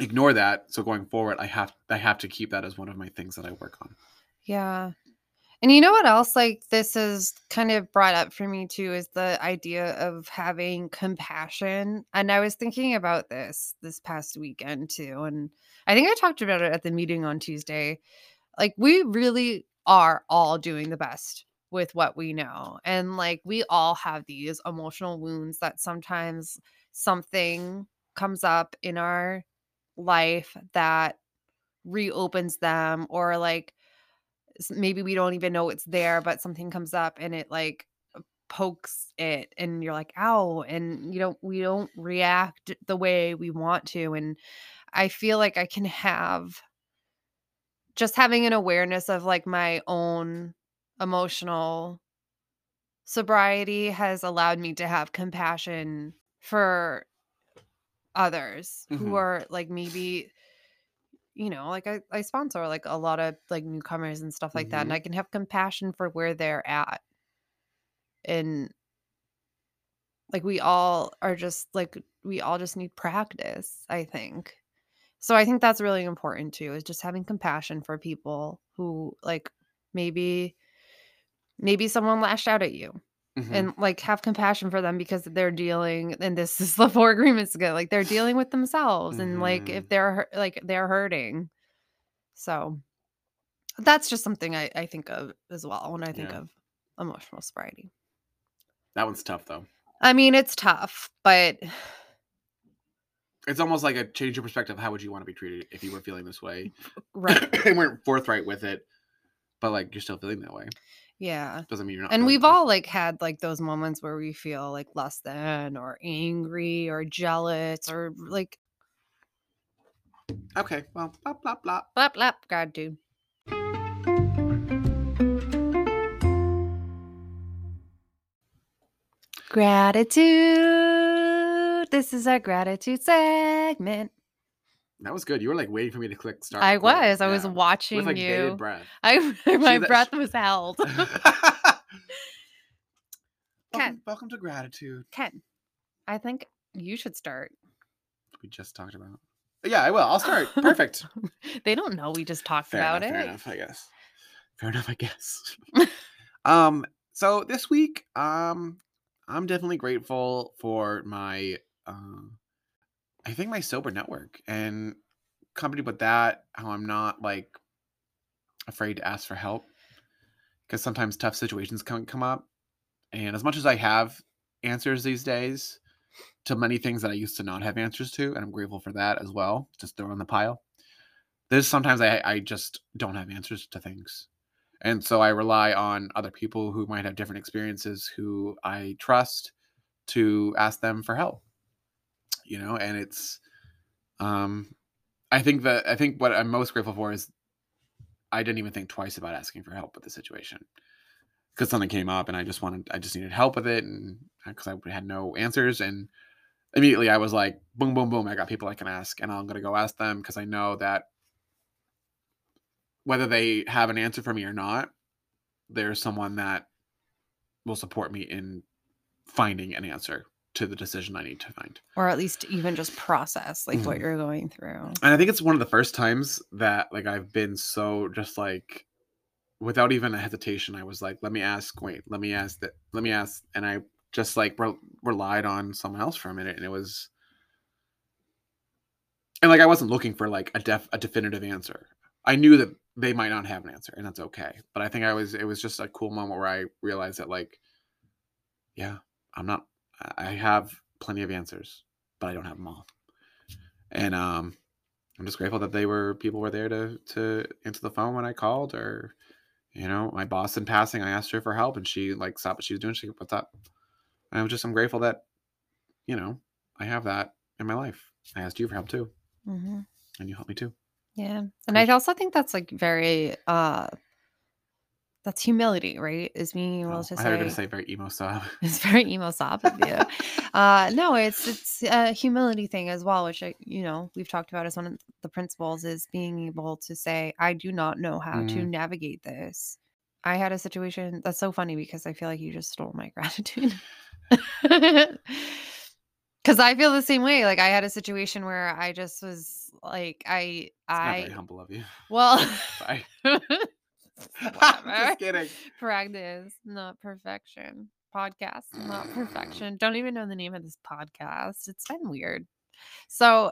ignore that. So going forward, I have I have to keep that as one of my things that I work on. Yeah. And you know what else like this is kind of brought up for me too is the idea of having compassion. And I was thinking about this this past weekend too and I think I talked about it at the meeting on Tuesday. Like we really are all doing the best with what we know. And like we all have these emotional wounds that sometimes something comes up in our life that reopens them or like maybe we don't even know it's there but something comes up and it like pokes it and you're like ow and you don't we don't react the way we want to and i feel like i can have just having an awareness of like my own emotional sobriety has allowed me to have compassion for others Mhm. who are like maybe you know like I, I sponsor like a lot of like newcomers and stuff like that and Mhm. i can have compassion for where they're at and like we all are just like we all just need practice, I think. So I think that's really important too, is just having compassion for people who like maybe maybe someone lashed out at you Mhm. and like have compassion for them because they're dealing and this is the four agreements ago like they're dealing with themselves and like if Mhm. they're like they're hurting so that's just something I, I think of as well when i think Yeah. of emotional sobriety that one's tough though. i mean it's tough but It's almost like a change of perspective. How would you want to be treated if you were feeling this way? right and weren't forthright with it, but like you're still feeling that way. Yeah Doesn't mean you're not. and we've all like had like those moments where we feel like less than or angry or jealous or like Okay. Well, blah blah blah. blah blah god dude Gratitude. This is our gratitude segment. That was good. You were like waiting for me to click start. I recording. was. I was Yeah. watching with like you. breath. I my that- breath was held. welcome, welcome to gratitude. Ken, I think you should start. We just talked about. Yeah, I will. I'll start. Perfect. They don't know we just talked Fair about enough, Fair enough. I guess. Fair enough. I guess. um. So this week, um, I'm definitely grateful for my, uh, I think my sober network and accompanied with that, how I'm not like afraid to ask for help because sometimes tough situations can come up, and as much as I have answers these days to many things that I used to not have answers to, and I'm grateful for that as well. Just throw in the pile. There's sometimes I I just don't have answers to things. And so I rely on other people who might have different experiences who I trust to ask them for help. You know, and it's um I think that I think what I'm most grateful for is I didn't even think twice about asking for help with the situation. Because something came up and I just wanted I just needed help with it and because I had no answers and immediately I was like boom boom boom I got people I can ask and I'm going to go ask them because I know that whether they have an answer for me or not, there's someone that will support me in finding an answer to the decision I need to find. Or at least even just process like what Mhm. you're going through. And I think it's one of the first times that like I've been so just like without even a hesitation, I was like, let me ask, wait, let me ask that, let me ask. And I just like re- relied on someone else for a minute. And it was, and like I wasn't looking for like a def a definitive answer. I knew that they might not have an answer, and that's okay. But I think I was it was just a cool moment where I realized that like, yeah, I'm not. I have plenty of answers, but I don't have them all. And um, I'm just grateful that they were people were there to to answer the phone when I called, or you know, my boss in passing, I asked her for help, and she like stopped what she was doing. She, what's up? And I'm just I'm grateful that you know I have that in my life. I asked you for help too, hmm and you helped me too. Yeah. And I also think that's like very uh that's humility, right? Is being able Oh, to I thought you were say, gonna say very emo sob. it's very emo sob of you. uh no, it's it's a humility thing as well, which I you know, we've talked about as one of the principles is being able to say, I do not know how to Mhm. navigate this. I had a situation that's so funny because I feel like you just stole my gratitude. Cause I feel the same way. Like I had a situation where I just was like, I It's not I very humble of you. well. just kidding. Practice, not perfection. Podcast, not perfection. Don't even know the name of this podcast. It's been weird. So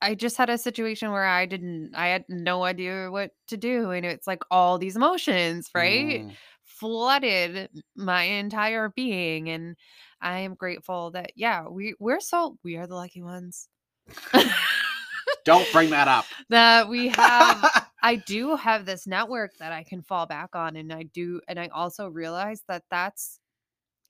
I just had a situation where I didn't, I had no idea what to do. And it's like all these emotions, right? Mm. Flooded my entire being. And I am grateful that, yeah, we, we're so, we are the lucky ones. Don't bring that up. that we have I do have this network that I can fall back on and I do and I also realize that that's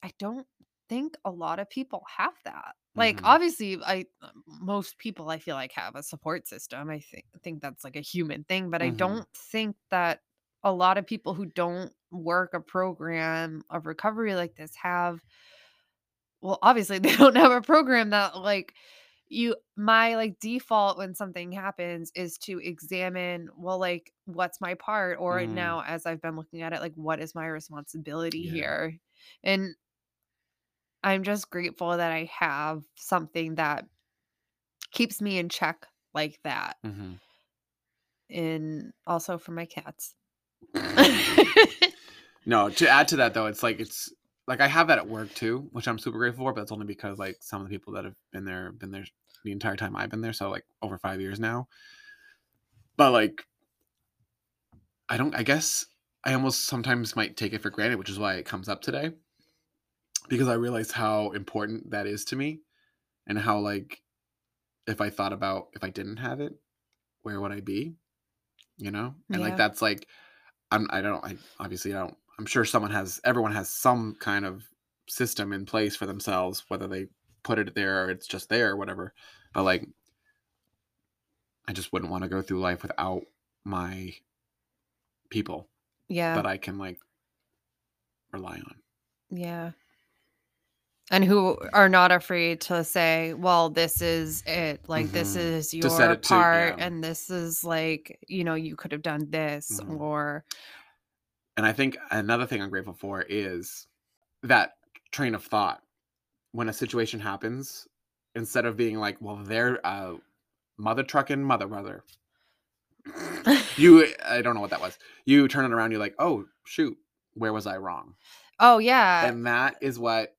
I don't think a lot of people have that. Like Mhm. obviously I most people I feel like have a support system. I think think that's like a human thing, but I Mhm. don't think that a lot of people who don't work a program of recovery like this have well obviously they don't have a program that like you my like default when something happens is to examine well like what's my part or Mm. now as i've been looking at it like what is my responsibility Yeah. here and I'm just grateful that I have something that keeps me in check like that. hmm And also for my cats. no, to add to that though, it's like it's like I have that at work too, which I'm super grateful for. But it's only because like some of the people that have been there been there the entire time I've been there, so like over five years now. But like, I don't. I guess I almost sometimes might take it for granted, which is why it comes up today, because I realize how important that is to me, and how like, if I thought about if I didn't have it, where would I be? You know, and like that's like, I'm. I don't. I obviously I don't. I'm sure someone has. Everyone has some kind of system in place for themselves, whether they put it there or it's just there or whatever. But like, I just wouldn't want to go through life without my people yeah. that I can like rely on. Yeah. And who are not afraid to say, well, this is it. Like, this Mhm. is your it to- part. yeah. And this is like, you know, you could have done this Mhm. or, And I think another thing I'm grateful for is that train of thought. When a situation happens, instead of being like, well, they're uh, mother trucking mother brother, you, I don't know what that was. You turn it around, you're like, oh, shoot, where was I wrong? oh, yeah. and that is what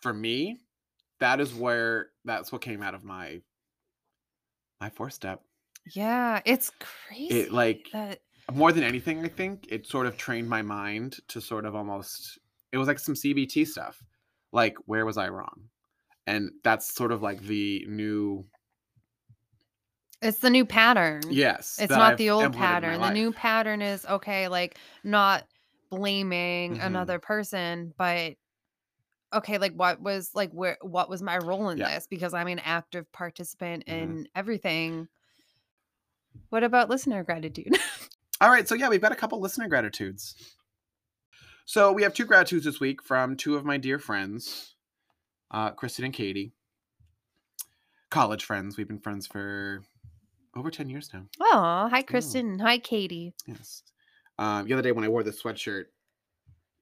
for me that is where that's what came out of my my fourth step yeah. It's crazy. it like that, more than anything i think it sort of trained my mind to sort of almost it was like some cbt stuff like where was i wrong and that's sort of like the new it's the new pattern. yes It's not I've the old implemented in my pattern. The new pattern is okay, like not blaming Mhm. another person, but okay, like what was like where what was my role in Yeah. this? Because I'm an active participant Mhm. in everything. What about listener gratitude? All right, so yeah, we've got a couple listener gratitudes. So we have two gratitudes this week from two of my dear friends, uh, Kristen and Katie. College friends. We've been friends for over 10 years now. oh, hi Kristen. Hi Katie. Yes. Um, the other day when I wore this sweatshirt,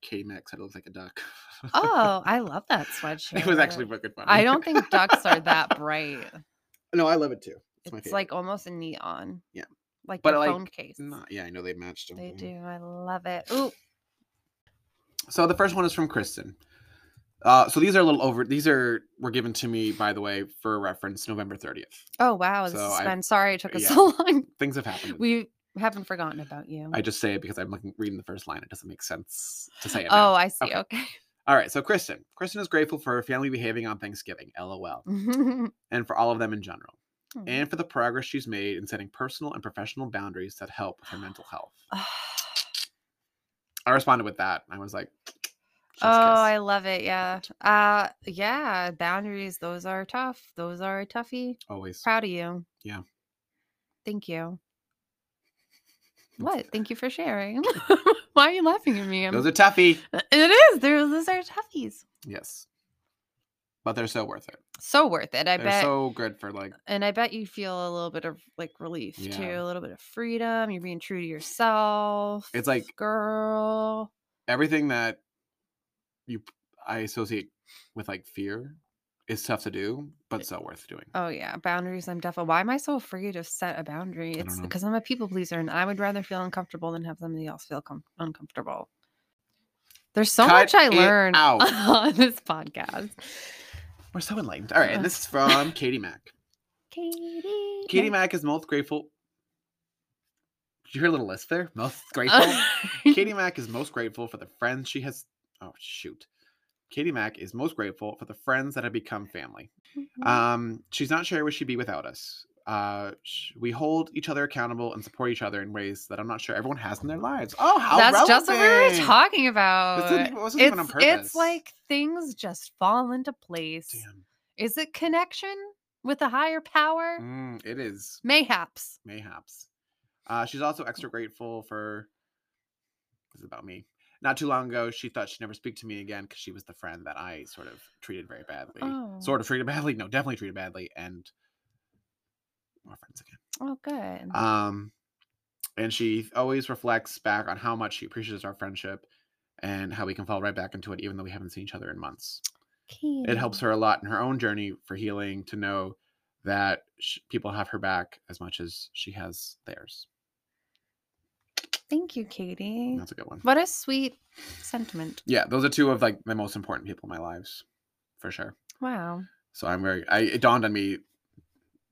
Katie Mack said it looks like a duck. Oh, I love that sweatshirt. it was actually fucking funny. I don't think ducks are that bright. no, I love it too. It's, It's, my favorite. like almost a neon. Yeah. Like But your like- phone case. Not- yeah, I know they matched them. They do. I love it. Ooh. So the first one is from Kristen. Uh, so these are a little over. These are were given to me, by the way, for reference, November thirtieth. Oh wow, this So has I- been sorry it took us yeah. so long. Things have happened. We haven't forgotten about you. I just say it because I'm looking reading the first line. It doesn't make sense to say it. oh. I see. Okay. Okay. All right. So Kristen, Kristen is grateful for her family behaving on Thanksgiving, LOL, and for all of them in general, and for the progress she's made in setting personal and professional boundaries that help with her mental health. I responded with that. I was like, oh, "Chef's I love it. Yeah. Uh yeah, boundaries, those are tough. Those are a toughie. always. Proud of you. Yeah. Thank you. What? Thank you for sharing. Why are you laughing at me? I'm- Those are toughy. it is. Those are toughies. Yes, but they're so worth it. So worth it. I they're bet. so good for like. and I bet you feel a little bit of like relief too, a little bit of freedom. You're being true to yourself. It's like- girl. everything that you I associate with like fear is tough to do, but eh so worth doing. Oh yeah, boundaries. I'm definitely. Why am I so afraid to set a boundary? It's because I'm a people pleaser, and I would rather feel uncomfortable than have somebody else feel com- uncomfortable. There's so Cut much I learned out. on this podcast. We're so enlightened. All right, and this is from Katie Mack. Katie. Katie Mack is most grateful. Did you hear a little list there? Most grateful. Katie Mack is most grateful for the friends she has. Oh shoot. Katie Mack is most grateful for the friends that have become family. Mm-hmm. Um, she's not sure where she'd be without us. Uh, we hold each other accountable and support each other in ways that I'm not sure everyone has in their lives. Oh, how That's just what we were talking about. This didn't- it even on it's, purpose. it's like things just fall into place. Damn. Is it connection with a higher power? Mm, it is Mayhaps. mayhaps. Uh, she's also extra grateful for. This is about me. Not too long ago, she thought she'd never speak to me again because she was the friend that I sort of treated very badly. Oh. Sort of treated badly. No, definitely treated badly, and we're friends again. Oh, good. Um, and she always reflects back on how much she appreciates our friendship and how we can fall right back into it even though we haven't seen each other in months. It helps her a lot in her own journey for healing to know that sh- people have her back as much as she has theirs. Thank you, Katie. That's a good one. What a sweet sentiment. Yeah, those are two of like the most important people in my lives, for sure. Wow. So I'm very. I it dawned on me,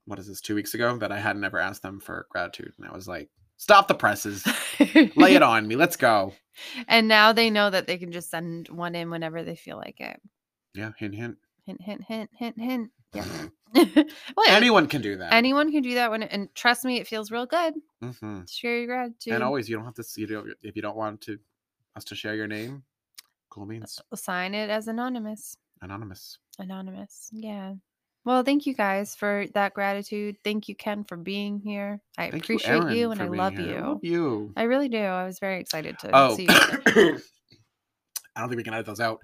what is this? Two weeks ago that I had never asked them for gratitude, and I was like, "Stop the presses, lay it on me, let's go." And now they know that they can just send one in whenever they feel like it. Yeah, hint, hint. Hint, hint, hint, hint, hint. Yeah. well, Anyone can do that. anyone can do that when, and trust me, it feels real good. hmm Share your gratitude. And always, you don't have to see it if you don't want to us to share your name. Cool beans. sign it as anonymous. Anonymous. Anonymous. Yeah. Well, thank you guys for that gratitude. Thank you, Ken, for being here. I Thank appreciate you, and for I being love here. you. I love you. I really do. I was very excited to Oh, see you. I don't think we can edit those out.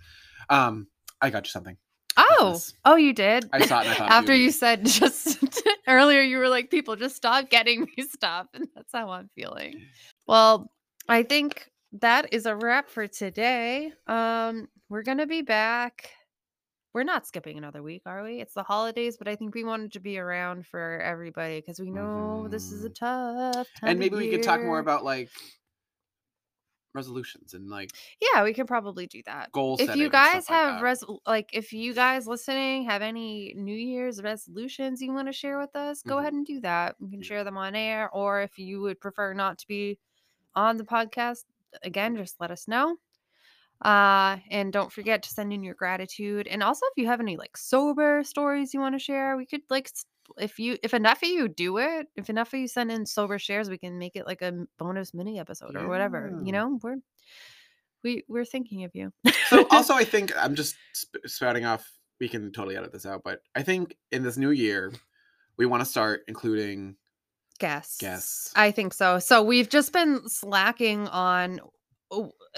Um, I got you something. Oh, oh, you did. I saw it and I thought of After you. you said just earlier, you were like, "People, just stop getting me stuff," and that's how I'm feeling. Well, I think that is a wrap for today. Um, we're gonna be back. We're not skipping another week, are we? It's the holidays, but I think we wanted to be around for everybody because we know this is a Mhm. tough time. And maybe we could talk more about like resolutions and like Yeah, we could probably do that. goal if you guys have that. res like if you guys listening have any new year's resolutions you want to share with us go Mhm. ahead and do that we can Yeah. share them on air or if you would prefer not to be on the podcast again just let us know uh and don't forget to send in your gratitude and also if you have any like sober stories you want to share we could like if you if enough of you do it if enough of you send in sober shares we can make it like a bonus mini episode or whatever you know we're we we're thinking of you so also i think i'm just sp- spouting off we can totally edit this out but i think in this new year we want to start including guests. Guests. I think so. So we've just been slacking on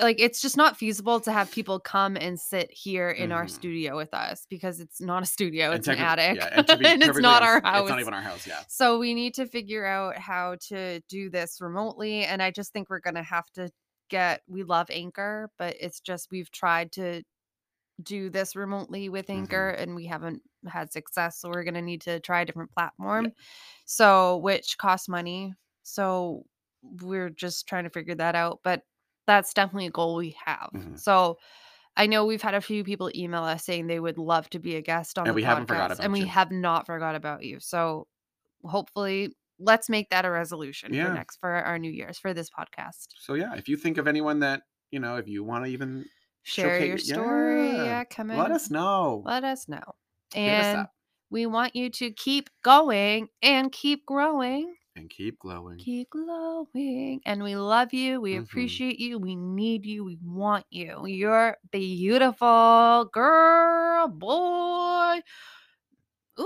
like it's just not feasible to have people come and sit here in our Mhm. studio with us because it's not a studio, it's an attic. yeah, and, and it's not our house. it's not even our house yeah So we need to figure out how to do this remotely. And I just think we're gonna have to get we love Anchor, but it's just we've tried to do this remotely with. Anchor and we haven't had success. So we're gonna need to try a different platform. So which costs money. So we're just trying to figure that out. But that's definitely a goal we have. Mhm. So I know we've had a few people email us saying they would love to be a guest on And the we podcast, haven't forgot and we you. have not forgot about you. So hopefully, let's make that a resolution Yeah. for next for our New Year's for this podcast. so yeah if you think of anyone that you know if you want to even Share your story. yeah. Yeah, come in. let us know Let us know. Hit us And we want you to keep going and keep growing. And keep glowing Keep glowing. And we love you. We Mhm. appreciate you. We need you. We want you. You're beautiful girl, boy. Ooh.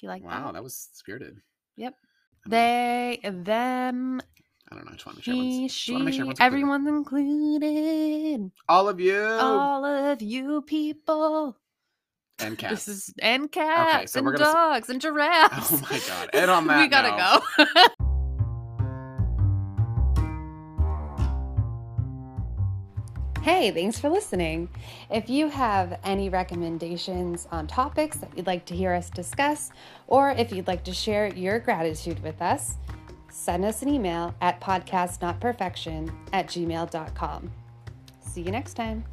You like wow that? that was spirited Yep. I don't know. They, them, I don't know. I just want to make sure everyone's, make sure everyone's everyone's included. all of you All of you people. And cats. This is and cats so and we're gonna s- dogs and oh giraffes. Oh my God. And on that, we gotta note- go. Hey, thanks for listening. If you have any recommendations on topics that you'd like to hear us discuss, or if you'd like to share your gratitude with us, send us an email at podcastnotperfection at gmail.com. See you next time.